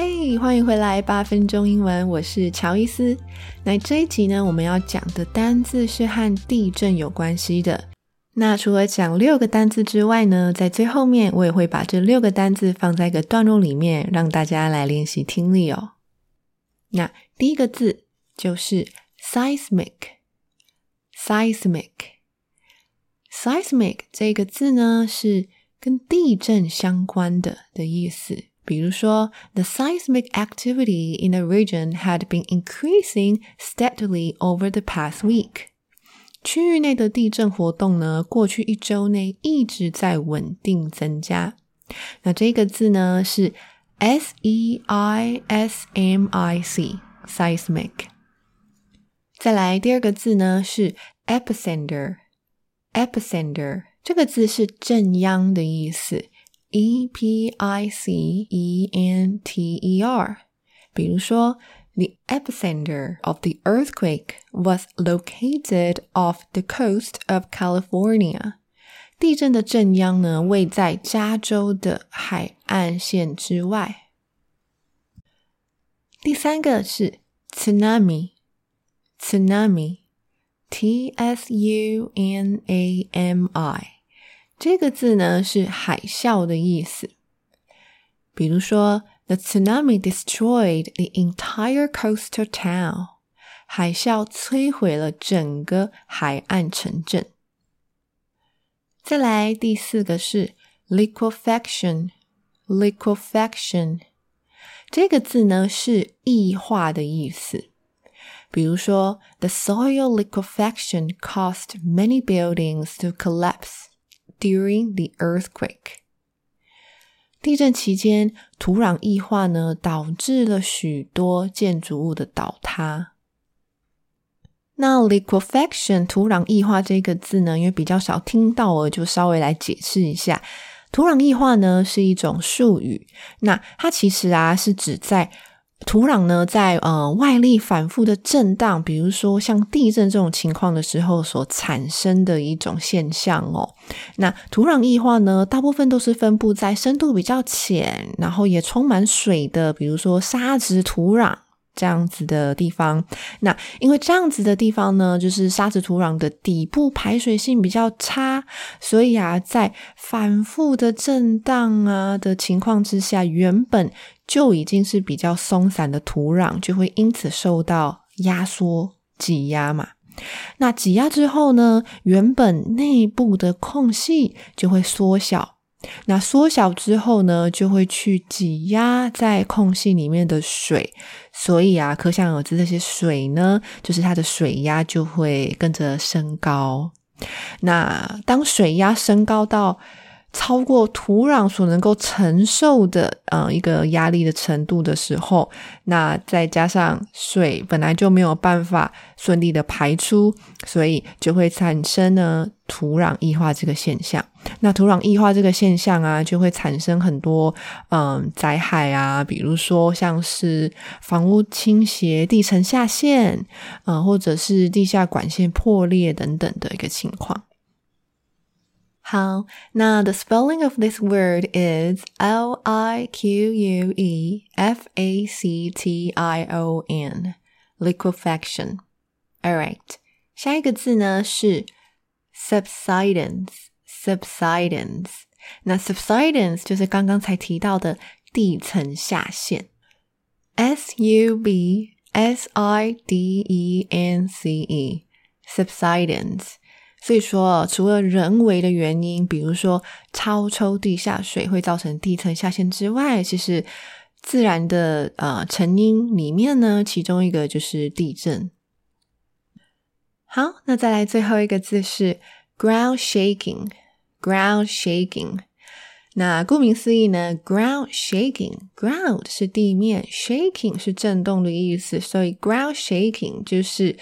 嘿欢迎回来，八分钟英文，我是乔伊斯。那这一集呢，我们要讲的单字是和地震有关系的。那除了讲六个单字之外呢，在最后面我也会把这六个单字放在一个段落里面，让大家来练习听力哦。那第一个字就是 seismic，seismic，seismic 这个字呢是跟地震相关的的意思。比如说，the seismic activity in the region had been increasing steadily over the past week。区域内的地震活动呢，过去一周内一直在稳定增加。那这个字呢是 s e i s m i c，seismic。再来第二个字呢是 epicenter，epicenter 这个字是震央的意思。 E P I C E N T E R，比如说，The epicenter of the earthquake was located off the coast of California。地震的震央呢，位在加州的海岸线之外。第三个是 tsunami，tsunami，T S U N A M I。 这个字呢是海啸的意思，比如说，The tsunami destroyed the entire coastal town。海啸摧毁了整个海岸城镇。再来第四个是 liquefaction，liquefaction，这个字呢是液化的意思，比如说，The soil liquefaction caused many buildings to collapse。 During the earthquake，地震期间，土壤异化呢，导致了许多建筑物的倒塌。那 liquefaction 土壤异化这个字呢，因为比较少听到，我就稍微来解释一下。土壤异化呢是一种术语，那它其实啊是指在。土壤呢，在呃外力反复的震荡，比如说像地震这种情况的时候，所产生的一种现象哦。那土壤异化呢，大部分都是分布在深度比较浅，然后也充满水的，比如说沙质土壤。这样子的地方，那因为这样子的地方呢，就是沙质土壤的底部排水性比较差，所以啊，在反复的震荡啊的情况之下，原本就已经是比较松散的土壤，就会因此受到压缩、挤压嘛。那挤压之后呢，原本内部的空隙就会缩小。那缩小之后呢，就会去挤压在空隙里面的水，所以啊，可想而知，这些水呢，就是它的水压就会跟着升高。那当水压升高到超过土壤所能够承受的呃一个压力的程度的时候，那再加上水本来就没有办法顺利的排出，所以就会产生呢土壤异化这个现象。那土壤异化这个现象啊，就会产生很多嗯灾害啊，比如说像是房屋倾斜、地层下陷，嗯，或者是地下管线破裂等等的一个情况。好，那 the spelling of this word is L I Q U E F A C T I O N, liquefaction. Alright，下一个字呢是 subsidence, subsidence. 那 subsidence 就是刚刚才提到的地层下陷，S U B S I D E N C E, subsidence. 所以说，除了人为的原因，比如说超抽地下水会造成地层下陷之外，其实自然的呃成因里面呢，其中一个就是地震。好，那再来最后一个字是 ground shaking Ground shaking。那顾名思义呢，ground shaking，ground 是地面，shaking 是震动的意思，所以 ground shaking 就是。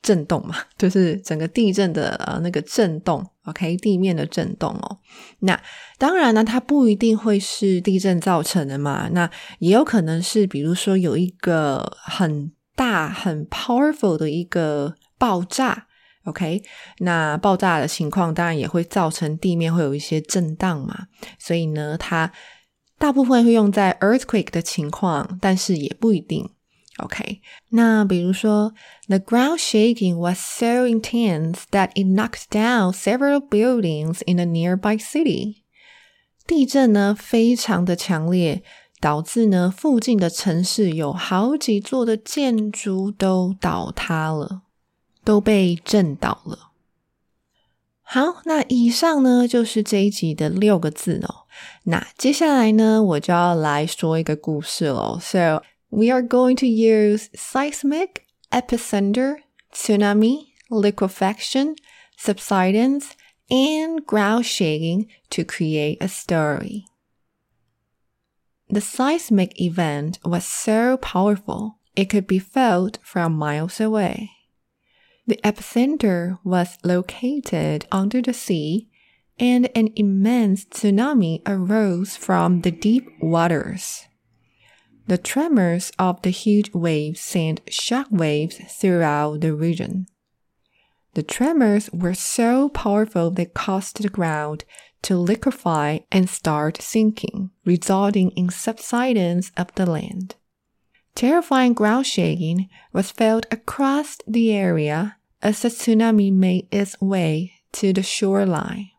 震动嘛，就是整个地震的呃那个震动，OK，地面的震动哦。那当然呢，它不一定会是地震造成的嘛。那也有可能是，比如说有一个很大很 powerful 的一个爆炸，OK，那爆炸的情况当然也会造成地面会有一些震荡嘛。所以呢，它大部分会用在 earthquake 的情况，但是也不一定。OK，那比如说，the ground shaking was so intense that it knocked down several buildings in a nearby city。地震呢，非常的强烈，导致呢附近的城市有好几座的建筑都倒塌了，都被震倒了。好，那以上呢就是这一集的六个字哦。那接下来呢，我就要来说一个故事喽。So We are going to use seismic, epicenter, tsunami, liquefaction, subsidence, and ground shaking to create a story. The seismic event was so powerful it could be felt from miles away. The epicenter was located under the sea, and an immense tsunami arose from the deep waters. The tremors of the huge waves sent shockwaves throughout the region. The tremors were so powerful they caused the ground to liquefy and start sinking, resulting in subsidence of the land. Terrifying ground shaking was felt across the area as the tsunami made its way to the shoreline.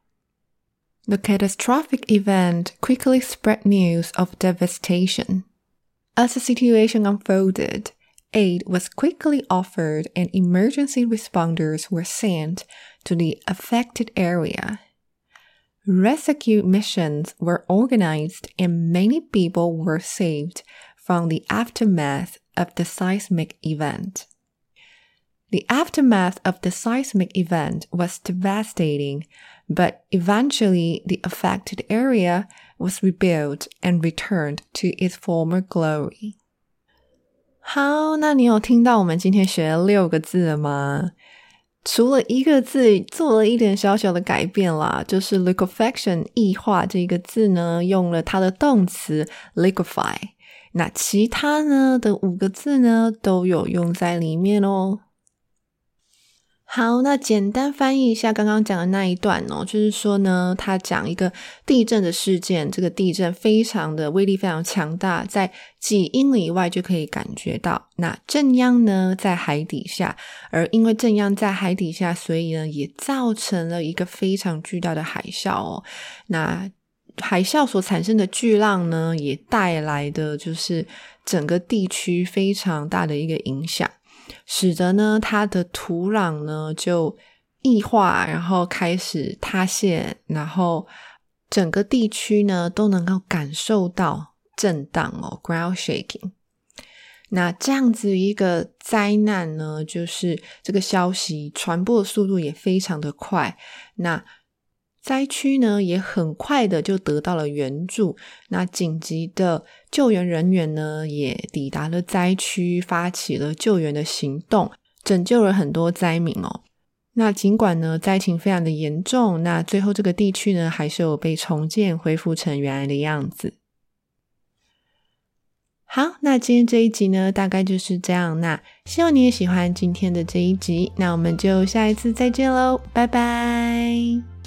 The catastrophic event quickly spread news of devastation. As the situation unfolded, aid was quickly offered and emergency responders were sent to the affected area. Rescue missions were organized and many people were saved from the aftermath of the seismic event. The aftermath of the seismic event was devastating, but eventually the affected area was rebuilt and returned to its former glory. 好，那你有听到我们今天学了六个字了吗？除了一个字做了一点小小的改变啦，就是 liquefaction 液化这个字呢，用了它的动词 liquefy。那其他呢的五个字呢，都有用在里面哦。 好，那简单翻译一下刚刚讲的那一段哦，就是说呢，他讲一个地震的事件，这个地震非常的威力非常强大，在几英里外就可以感觉到。那震央呢在海底下，而因为震央在海底下，所以呢也造成了一个非常巨大的海啸哦。那海啸所产生的巨浪呢，也带来的就是整个地区非常大的一个影响。使得呢，它的土壤呢就异化，然后开始塌陷，然后整个地区呢都能够感受到震荡哦，ground shaking。那这样子一个灾难呢，就是这个消息传播的速度也非常的快。那灾区呢，也很快的就得到了援助。那紧急的救援人员呢，也抵达了灾区，发起了救援的行动，拯救了很多灾民哦。那尽管呢，灾情非常的严重，那最后这个地区呢，还是有被重建，恢复成原来的样子。好，那今天这一集呢，大概就是这样。那希望你也喜欢今天的这一集。那我们就下一次再见喽，拜拜。